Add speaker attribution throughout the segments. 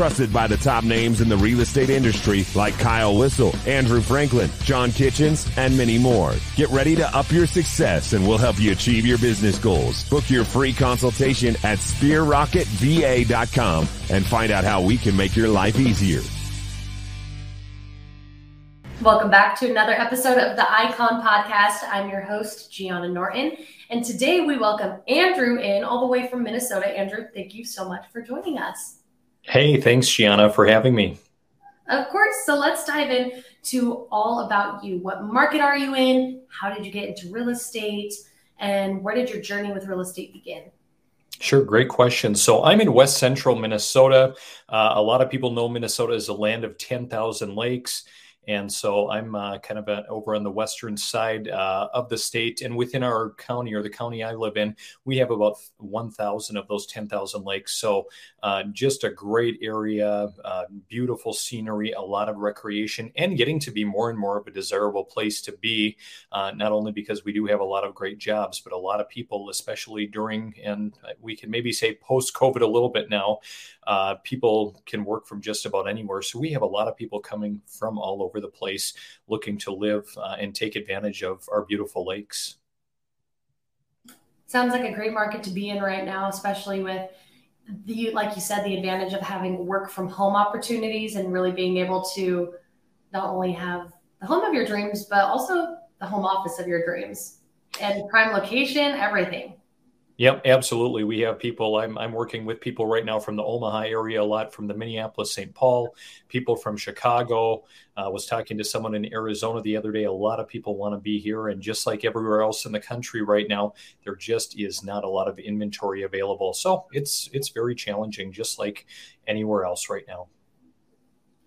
Speaker 1: Trusted by the top names in the real estate industry like Kyle Whissel, Andrew Franklin, John Kitchens, and many more. Get ready to up your success and we'll help you achieve your business goals. Book your free consultation at sphererocketva.com and find out how we can make your life easier.
Speaker 2: Welcome back to another episode of the Icon Podcast. I'm your host, Gianna Norton. And today we welcome Andrew in all the way from Minnesota. Andrew, thank you so much for joining us.
Speaker 3: Hey, thanks, Gianna, for having me.
Speaker 2: Of course. So let's dive in to all about you. What market are you in? How did you get into real estate? And where did your journey with real estate begin?
Speaker 3: Sure, great question. So I'm in West Central Minnesota. Uh, a lot of people know Minnesota as a land of 10,000 lakes. And so I'm uh, kind of a, over on the western side uh, of the state. And within our county or the county I live in, we have about 1,000 of those 10,000 lakes. So uh, just a great area, uh, beautiful scenery, a lot of recreation, and getting to be more and more of a desirable place to be, uh, not only because we do have a lot of great jobs, but a lot of people, especially during, and we can maybe say post COVID a little bit now, uh, people can work from just about anywhere. So we have a lot of people coming from all over the place looking to live uh, and take advantage of our beautiful lakes.
Speaker 2: Sounds like a great market to be in right now, especially with the, like you said, the advantage of having work from home opportunities and really being able to not only have the home of your dreams, but also the home office of your dreams and prime location, everything.
Speaker 3: Yep, absolutely. We have people. I'm I'm working with people right now from the Omaha area, a lot from the Minneapolis, St. Paul, people from Chicago. I uh, was talking to someone in Arizona the other day. A lot of people want to be here, and just like everywhere else in the country right now, there just is not a lot of inventory available. So it's it's very challenging, just like anywhere else right now.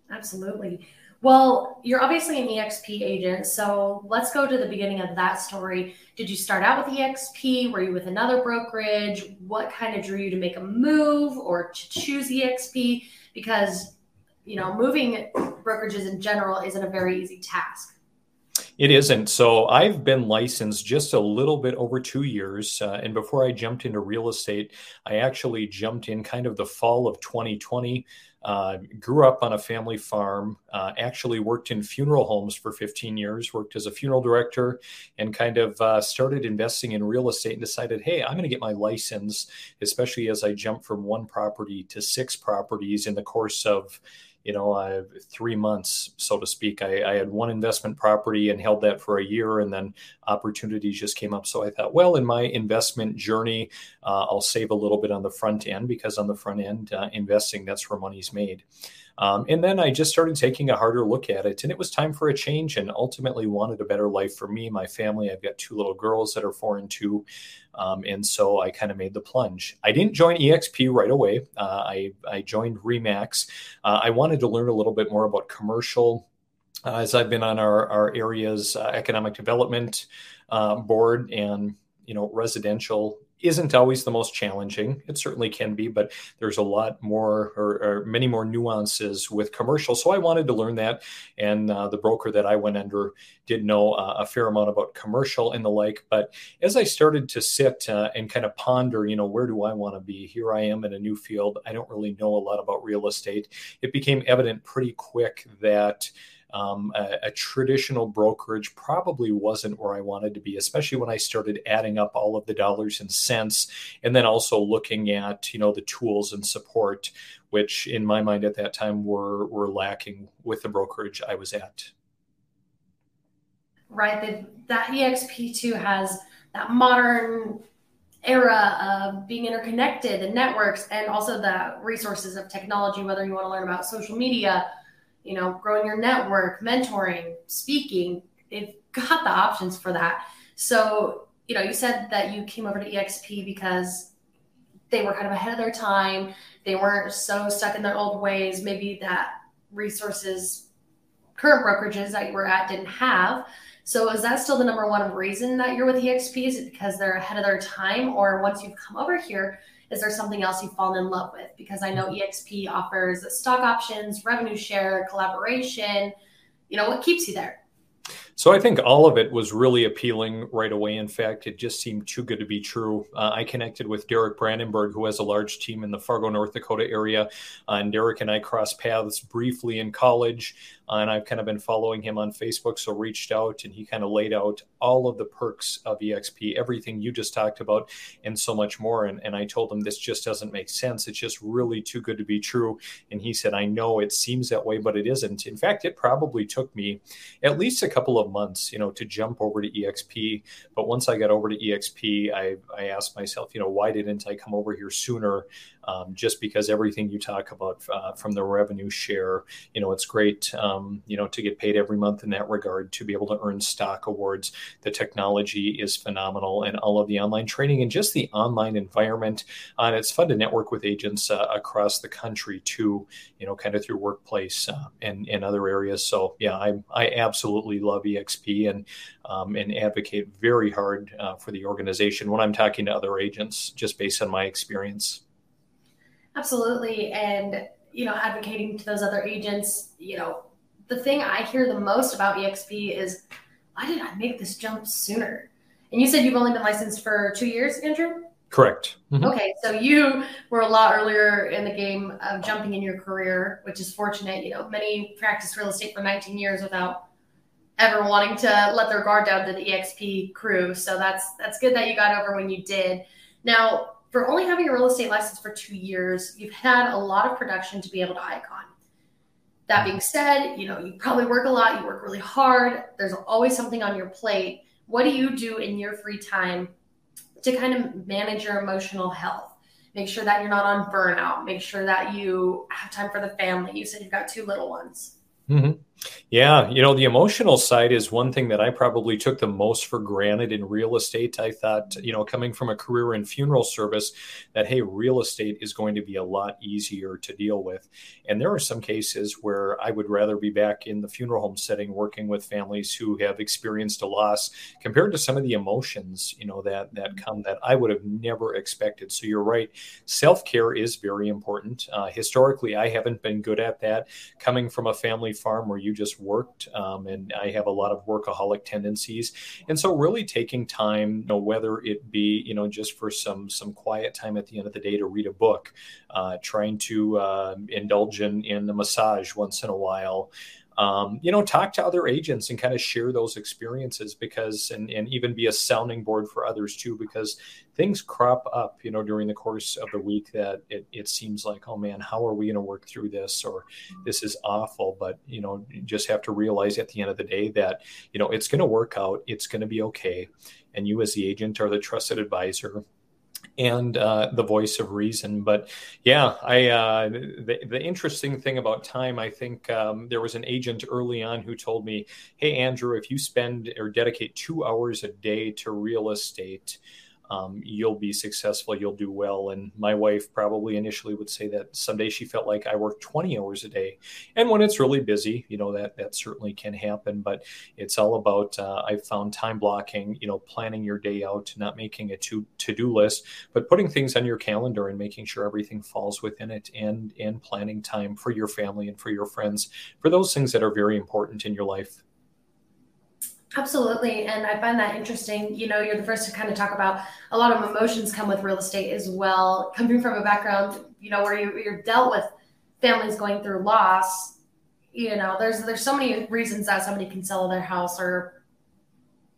Speaker 2: Absolutely. Well, you're obviously an EXP agent. So let's go to the beginning of that story. Did you start out with EXP? Were you with another brokerage? What kind of drew you to make a move or to choose EXP? Because, you know, moving brokerages in general isn't a very easy task.
Speaker 3: It isn't. So I've been licensed just a little bit over two years. Uh, and before I jumped into real estate, I actually jumped in kind of the fall of 2020. Uh, grew up on a family farm, uh, actually worked in funeral homes for 15 years, worked as a funeral director, and kind of uh, started investing in real estate and decided, hey, I'm going to get my license, especially as I jumped from one property to six properties in the course of you know, uh, three months, so to speak. I, I, had one investment property and held that for a year, and then opportunities just came up. So I thought, well, in my investment journey, uh, I'll save a little bit on the front end because on the front end, uh, investing, that's where money's made. Um, and then I just started taking a harder look at it, and it was time for a change. And ultimately, wanted a better life for me, my family. I've got two little girls that are four and two, um, and so I kind of made the plunge. I didn't join EXP right away. Uh, I I joined Remax. Uh, I wanted to learn a little bit more about commercial. Uh, as I've been on our, our area's uh, economic development uh, board and you know residential isn't always the most challenging. It certainly can be, but there's a lot more or, or many more nuances with commercial. So I wanted to learn that, and uh, the broker that I went under did know uh, a fair amount about commercial and the like. But as I started to sit uh, and kind of ponder, you know, where do I want to be? Here I am in a new field. I don't really know a lot about real estate. It became evident pretty quick that um, a, a, traditional brokerage probably wasn't where I wanted to be, especially when I started adding up all of the dollars and cents, and then also looking at you know the tools and support, which in my mind at that time were were lacking with the brokerage I was at.
Speaker 2: Right, the, that EXP two has that modern era of being interconnected and networks, and also the resources of technology. Whether you want to learn about social media you know, growing your network, mentoring, speaking. They've got the options for that. So, you know, you said that you came over to EXP because they were kind of ahead of their time. They weren't so stuck in their old ways. Maybe that resources current brokerages that you were at didn't have. So is that still the number one reason that you're with EXP? Is it because they're ahead of their time? Or once you've come over here, is there something else you've fallen in love with? Because I know EXP offers stock options, revenue share, collaboration. You know, what keeps you there?
Speaker 3: So I think all of it was really appealing right away. In fact, it just seemed too good to be true. Uh, I connected with Derek Brandenburg, who has a large team in the Fargo, North Dakota area. Uh, and Derek and I crossed paths briefly in college. And I've kind of been following him on Facebook. So reached out and he kind of laid out all of the perks of EXP, everything you just talked about, and so much more. And, and I told him this just doesn't make sense. It's just really too good to be true. And he said, I know it seems that way, but it isn't. In fact, it probably took me at least a couple of months, you know, to jump over to EXP. But once I got over to EXP, I, I asked myself, you know, why didn't I come over here sooner? Um, just because everything you talk about uh, from the revenue share, you know, it's great, um, you know, to get paid every month in that regard, to be able to earn stock awards. The technology is phenomenal and all of the online training and just the online environment. Uh, and it's fun to network with agents uh, across the country too, you know, kind of through workplace uh, and, and other areas. So yeah, I, I absolutely love EXP and, um, and advocate very hard uh, for the organization when I'm talking to other agents, just based on my experience.
Speaker 2: Absolutely. And, you know, advocating to those other agents, you know, the thing I hear the most about EXP is why did I make this jump sooner? And you said you've only been licensed for two years, Andrew?
Speaker 3: Correct.
Speaker 2: Mm-hmm. Okay, so you were a lot earlier in the game of jumping in your career, which is fortunate. You know, many practice real estate for 19 years without ever wanting to let their guard down to the EXP crew. So that's that's good that you got over when you did. Now, for only having a real estate license for two years, you've had a lot of production to be able to icon. That being said, you know, you probably work a lot, you work really hard, there's always something on your plate. What do you do in your free time to kind of manage your emotional health? Make sure that you're not on burnout, make sure that you have time for the family. You said you've got two little ones.
Speaker 3: Mm-hmm. Yeah, you know, the emotional side is one thing that I probably took the most for granted in real estate. I thought, you know, coming from a career in funeral service, that, hey, real estate is going to be a lot easier to deal with. And there are some cases where I would rather be back in the funeral home setting working with families who have experienced a loss compared to some of the emotions, you know, that, that come that I would have never expected. So you're right. Self care is very important. Uh, historically, I haven't been good at that. Coming from a family farm where you just worked, um, and I have a lot of workaholic tendencies, and so really taking time, you know, whether it be you know just for some some quiet time at the end of the day to read a book, uh, trying to uh, indulge in in a massage once in a while um, you know, talk to other agents and kind of share those experiences because, and, and even be a sounding board for others too, because things crop up, you know, during the course of the week that it, it seems like, oh man, how are we going to work through this? Or this is awful. But, you know, you just have to realize at the end of the day that, you know, it's going to work out. It's going to be okay. And you as the agent are the trusted advisor and uh, the voice of reason. But yeah, I uh, the, the interesting thing about time, I think um, there was an agent early on who told me, "Hey Andrew, if you spend or dedicate two hours a day to real estate." Um, you'll be successful, you'll do well. And my wife probably initially would say that someday she felt like I work 20 hours a day. And when it's really busy, you know, that, that certainly can happen, but it's all about, uh, I've found time blocking, you know, planning your day out, not making a to, to-do list, but putting things on your calendar and making sure everything falls within it and, and planning time for your family and for your friends, for those things that are very important in your life.
Speaker 2: Absolutely. And I find that interesting. You know, you're the first to kind of talk about a lot of emotions come with real estate as well. Coming from a background, you know, where you, you're dealt with families going through loss, you know, there's there's so many reasons that somebody can sell their house or,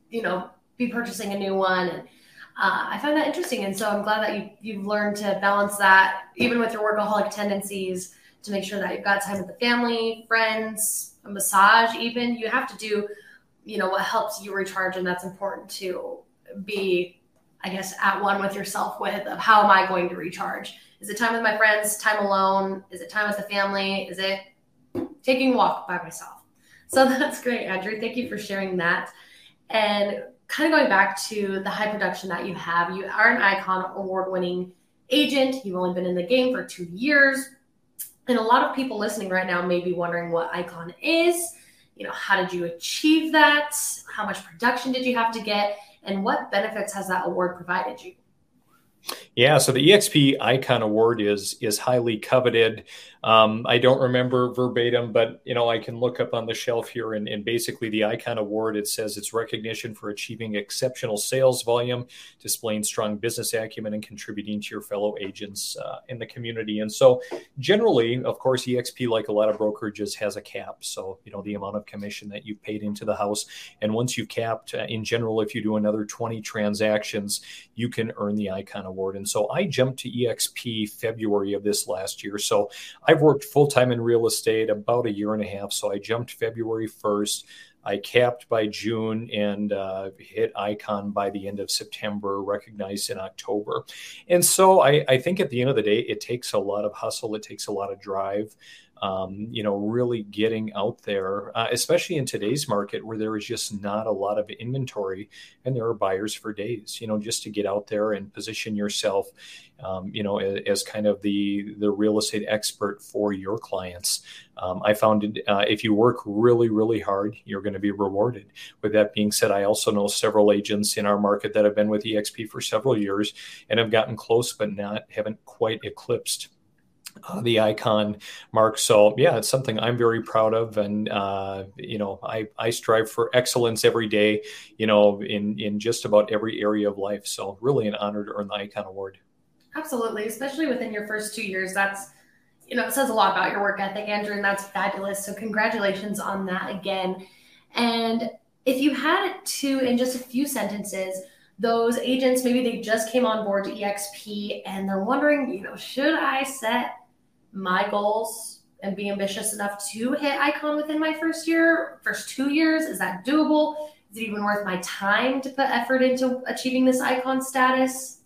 Speaker 2: you know, be purchasing a new one. And uh, I find that interesting. And so I'm glad that you, you've learned to balance that even with your workaholic tendencies to make sure that you've got time with the family, friends, a massage, even. You have to do you know what helps you recharge and that's important to be i guess at one with yourself with of how am i going to recharge? Is it time with my friends time alone? Is it time with the family? Is it taking a walk by myself? So that's great andrew. Thank you for sharing that. And kind of going back to the high production that you have you are an icon award winning agent. You've only been in the game for two years. And a lot of people listening right now may be wondering what icon is You know, how did you achieve that? How much production did you have to get? And what benefits has that award provided you?
Speaker 3: Yeah, so the EXP Icon Award is is highly coveted. Um, I don't remember verbatim, but you know I can look up on the shelf here, and, and, basically the Icon Award it says it's recognition for achieving exceptional sales volume, displaying strong business acumen, and contributing to your fellow agents uh, in the community. And so, generally, of course, EXP, like a lot of brokerages, has a cap. So you know the amount of commission that you've paid into the house, and once you've capped, uh, in general, if you do another twenty transactions, you can earn the Icon Award. And so I jumped to EXP February of this last year. So I've worked full time in real estate about a year and a half. So I jumped February 1st. I capped by June and uh, hit icon by the end of September, recognized in October. And so I, I, think at the end of the day, it takes a lot of hustle, it takes a lot of drive um, you know, really getting out there, uh, especially in today's market where there is just not a lot of inventory and there are buyers for days, you know, just to get out there and position yourself, um, you know, as, as, kind of the, the real estate expert for your clients. Um, I found uh, if you work really, really hard, you're going to be rewarded. With that being said, I also know several agents in our market that have been with EXP for several years and have gotten close, but not haven't quite eclipsed uh, the icon mark. So yeah, it's something I'm very proud of, and uh, you know, I I strive for excellence every day. You know, in in just about every area of life. So really, an honor to earn the icon award.
Speaker 2: Absolutely, especially within your first two years. That's you know, it says a lot about your work ethic, Andrew, and that's fabulous. So congratulations on that again. And if you had to, in just a few sentences, those agents maybe they just came on board to exp and they're wondering you know should i set my goals and be ambitious enough to hit icon within my first year, first two years? Is that doable? Is it even worth my time to put effort into achieving this icon status?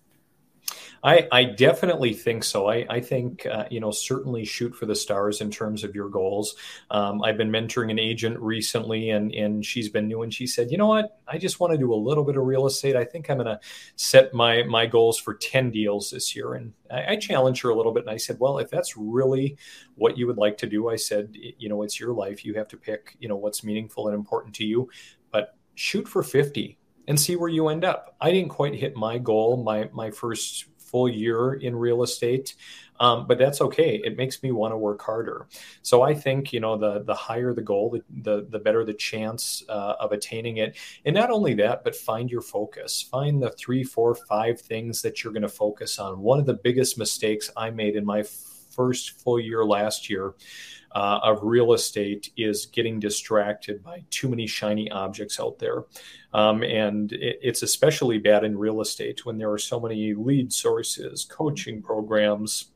Speaker 3: I, I definitely think so. I, I think, uh, you know, certainly shoot for the stars in terms of your goals. Um, I've been mentoring an agent recently and, and she's been new and she said, you know what, I just want to do a little bit of real estate. I think I'm going to set my, my goals for 10 deals this year. And I, I challenged her a little bit and I said, well, if that's really what you would like to do, I said, you know, it's your life. You have to pick, you know, what's meaningful and important to you, but shoot for 50 and see where you end up. I didn't quite hit my goal my my first full year in real estate. Um, but that's okay. It makes me want to work harder. So I think you know the the higher the goal, the the, the better the chance uh, of attaining it. And not only that, but find your focus. Find the three, four, five things that you're going to focus on. One of the biggest mistakes I made in my first full year last year uh, of real estate is getting distracted by too many shiny objects out there. Um, and it, it's especially bad in real estate when there are so many lead sources, coaching programs,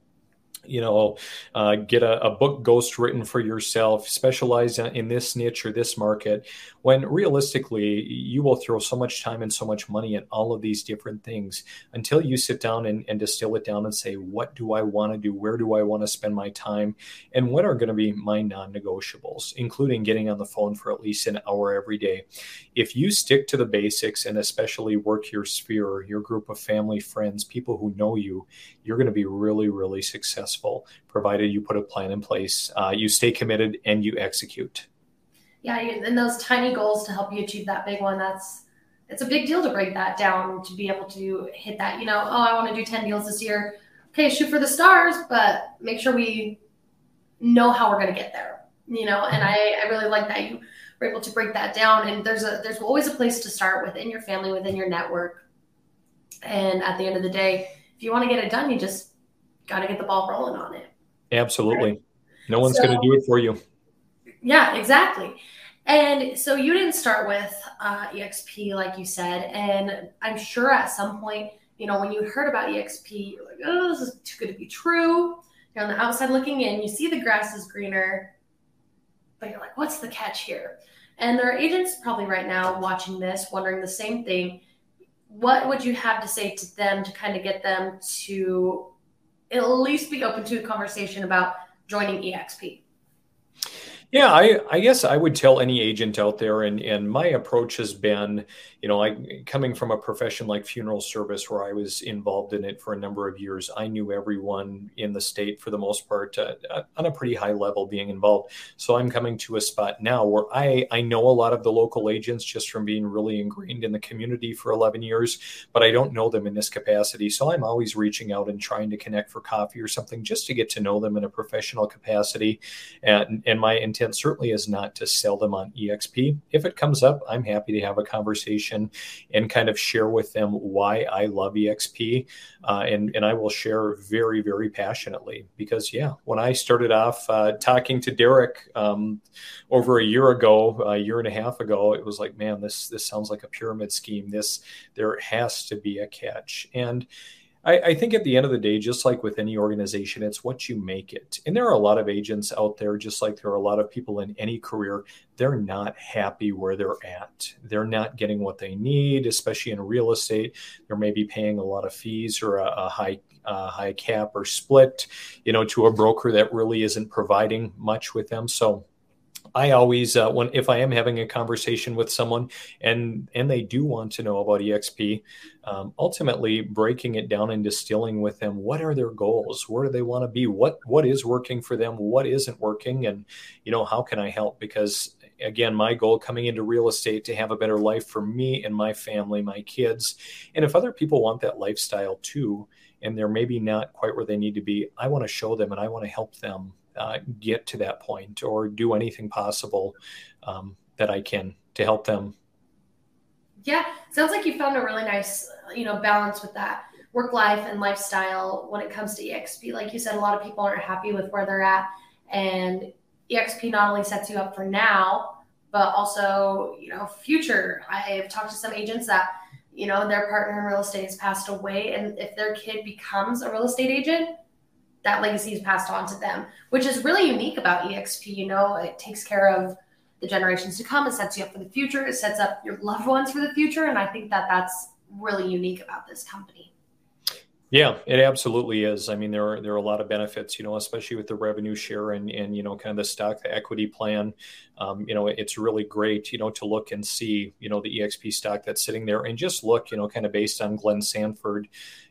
Speaker 3: you know, uh, get a, a, book ghost written for yourself, specialize in this niche or this market, when realistically, you will throw so much time and so much money at all of these different things until you sit down and, and distill it down and say, what do I want to do? Where do I want to spend my time? And what are going to be my non negotiables, including getting on the phone for at least an hour every day? If you stick to the basics and especially work your sphere, your group of family, friends, people who know you, you're going to be really, really successful, provided you put a plan in place, uh, you stay committed, and you execute.
Speaker 2: Yeah, and those tiny goals to help you achieve that big one, that's it's a big deal to break that down to be able to hit that. You know, oh, I want to do 10 deals this year. Okay, shoot for the stars, but make sure we know how we're going to get there. You know, and I, I really like that you were able to break that down. And there's a there's always a place to start within your family, within your network. And at the end of the day, if you want to get it done, you just got to get the ball rolling on it.
Speaker 3: Absolutely. Right? No one's so, going to do it for you.
Speaker 2: Yeah, exactly. And so you didn't start with uh, EXP, like you said. And I'm sure at some point, you know, when you heard about EXP, you're like, oh, this is too good to be true. You're on the outside looking in, you see the grass is greener, but you're like, what's the catch here? And there are agents probably right now watching this, wondering the same thing what would you have to say to them to kind of get them to at least be open to a conversation about joining EXP?
Speaker 3: Yeah, I, I guess I would tell any agent out there, and, and my approach has been, you know, I coming from a profession like funeral service where I was involved in it for a number of years, I knew everyone in the state for the most part uh, uh, on a pretty high level being involved. So I'm coming to a spot now where I, I know a lot of the local agents just from being really ingrained in the community for 11 years, but I don't know them in this capacity. So I'm always reaching out and trying to connect for coffee or something just to get to know them in a professional capacity. And, and my intent intent certainly is not to sell them on EXP. If it comes up, I'm happy to have a conversation and kind of share with them why I love EXP. Uh, and, and I will share very, very passionately because, yeah, when I started off uh, talking to Derek um, over a year ago, a year and a half ago, it was like, man, this, this sounds like a pyramid scheme. This, there has to be a catch. And, I, I, think at the end of the day, just like with any organization, it's what you make it. And there are a lot of agents out there, just like there are a lot of people in any career, they're not happy where they're at. They're not getting what they need, especially in real estate. They're maybe paying a lot of fees or a, a high uh, high cap or split, you know, to a broker that really isn't providing much with them. So I always uh, when if I am having a conversation with someone and and they do want to know about EXP, um, ultimately breaking it down and distilling with them what are their goals, where do they want to be, what what is working for them, what isn't working, and you know how can I help? Because again, my goal coming into real estate to have a better life for me and my family, my kids, and if other people want that lifestyle too, and they're maybe not quite where they need to be, I want to show them and I want to help them uh, get to that point or do anything possible um, that I can to help them.
Speaker 2: Yeah, sounds like you found a really nice, you know, balance with that work life and lifestyle when it comes to EXP. Like you said, a lot of people aren't happy with where they're at, and EXP not only sets you up for now, but also, you know, future. I've talked to some agents that, you know, their partner in real estate has passed away, and if their kid becomes a real estate agent, that legacy is passed on to them, which is really unique about EXP. You know, it takes care of the generations to come. It sets you up for the future. It sets up your loved ones for the future. And I think that that's really unique about this company.
Speaker 3: Yeah, it absolutely is. I mean, there are there are a lot of benefits, you know, especially with the revenue share and and you know, kind of the stock, the equity plan. Um, you know, it's really great, you know, to look and see, you know, the EXP stock that's sitting there, and just look, you know, kind of based on Glenn Sanford,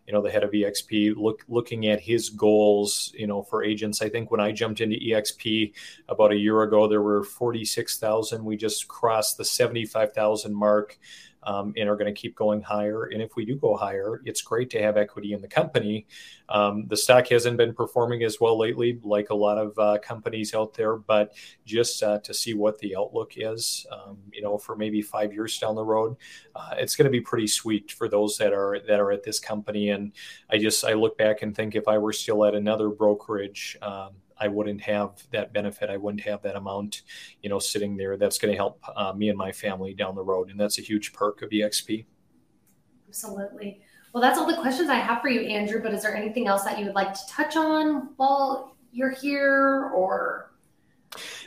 Speaker 3: you know, the head of EXP, look looking at his goals, you know, for agents. I think when I jumped into EXP about a year ago, there were forty six thousand. We just crossed the seventy five thousand mark um, and are going to keep going higher. And if we do go higher, it's great to have equity in the company. Um, the stock hasn't been performing as well lately, like a lot of uh, companies out there, but just uh, to see what the outlook is, um, you know, for maybe five years down the road, uh, it's going to be pretty sweet for those that are that are at this company. And I just I look back and think if I were still at another brokerage. I wouldn't have that benefit. I wouldn't have that amount, you know, sitting there. That's going to help uh, me and my family down the road, and that's a huge perk of EXP.
Speaker 2: Absolutely. Well, that's all the questions I have for you, Andrew. But is there anything else that you would like to touch on while you're here, or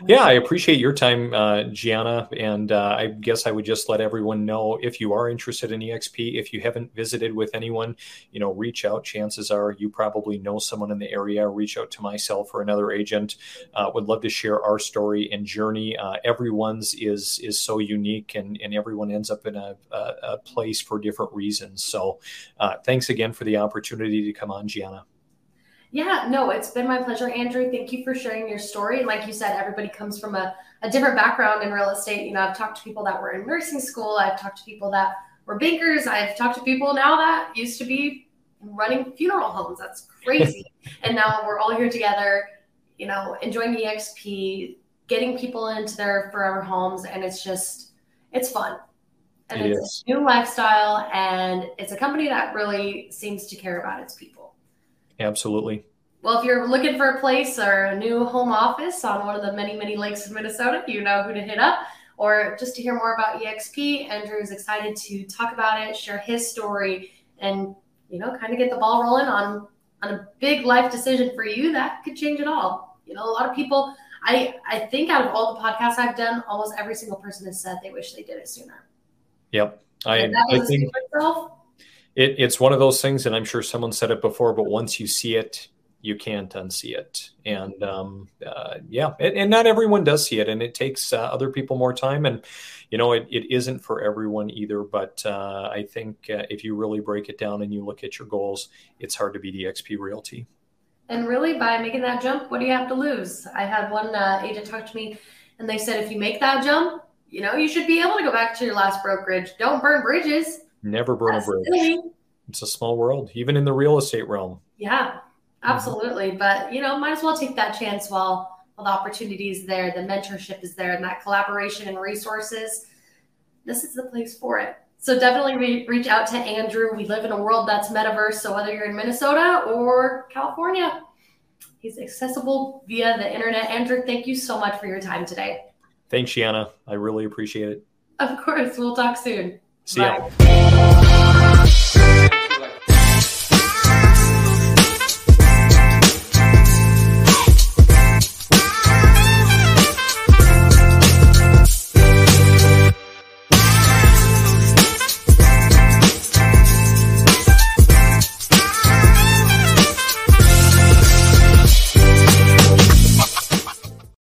Speaker 3: yeah, I appreciate your time, uh, Gianna. And uh, I guess I would just let everyone know if you are interested in EXP, if you haven't visited with anyone, you know, reach out. Chances are you probably know someone in the area. Reach out to myself or another agent. Uh, would love to share our story and journey. Uh, everyone's is is so unique, and and everyone ends up in a, a, a place for different reasons. So, uh, thanks again for the opportunity to come on, Gianna.
Speaker 2: Yeah, no, it's been my pleasure, Andrew. Thank you for sharing your story. And like you said, everybody comes from a, a different background in real estate. You know, I've talked to people that were in nursing school, I've talked to people that were bankers, I've talked to people now that used to be running funeral homes. That's crazy. and now we're all here together, you know, enjoying EXP, getting people into their forever homes, and it's just it's fun. And it it's is. a new lifestyle and it's a company that really seems to care about its people.
Speaker 3: Absolutely.
Speaker 2: Well, if you're looking for a place or a new home office on one of the many, many lakes of Minnesota, you know who to hit up. Or just to hear more about EXP, Andrew is excited to talk about it, share his story, and you know, kind of get the ball rolling on on a big life decision for you that could change it all. You know, a lot of people. I I think out of all the podcasts I've done, almost every single person has said they wish they did it sooner.
Speaker 3: Yep, I, I think. Itself, it, it's one of those things, and I'm sure someone said it before, but once you see it, you can't unsee it. And um, uh, yeah, and, and, not everyone does see it, and it takes uh, other people more time. And you know, it, it isn't for everyone either. But uh, I think uh, if you really break it down and you look at your goals, it's hard to beat EXP Realty.
Speaker 2: And really, by making that jump, what do you have to lose? I had one uh, agent talk to me, and they said if you make that jump, you know, you should be able to go back to your last brokerage. Don't burn bridges.
Speaker 3: Never burn That's a bridge. Silly. It's a small world, even in the real estate realm.
Speaker 2: Yeah, absolutely. Mm-hmm. But you know, might as well take that chance while while the opportunity is there, the mentorship is there, and that collaboration and resources. This is the place for it. So definitely re- reach out to Andrew. We live in a world that's metaverse. So whether you're in Minnesota or California, he's accessible via the internet. Andrew, thank you so much for your time today.
Speaker 3: Thanks, Gianna. I really appreciate it.
Speaker 2: Of course. We'll talk soon.
Speaker 3: See you.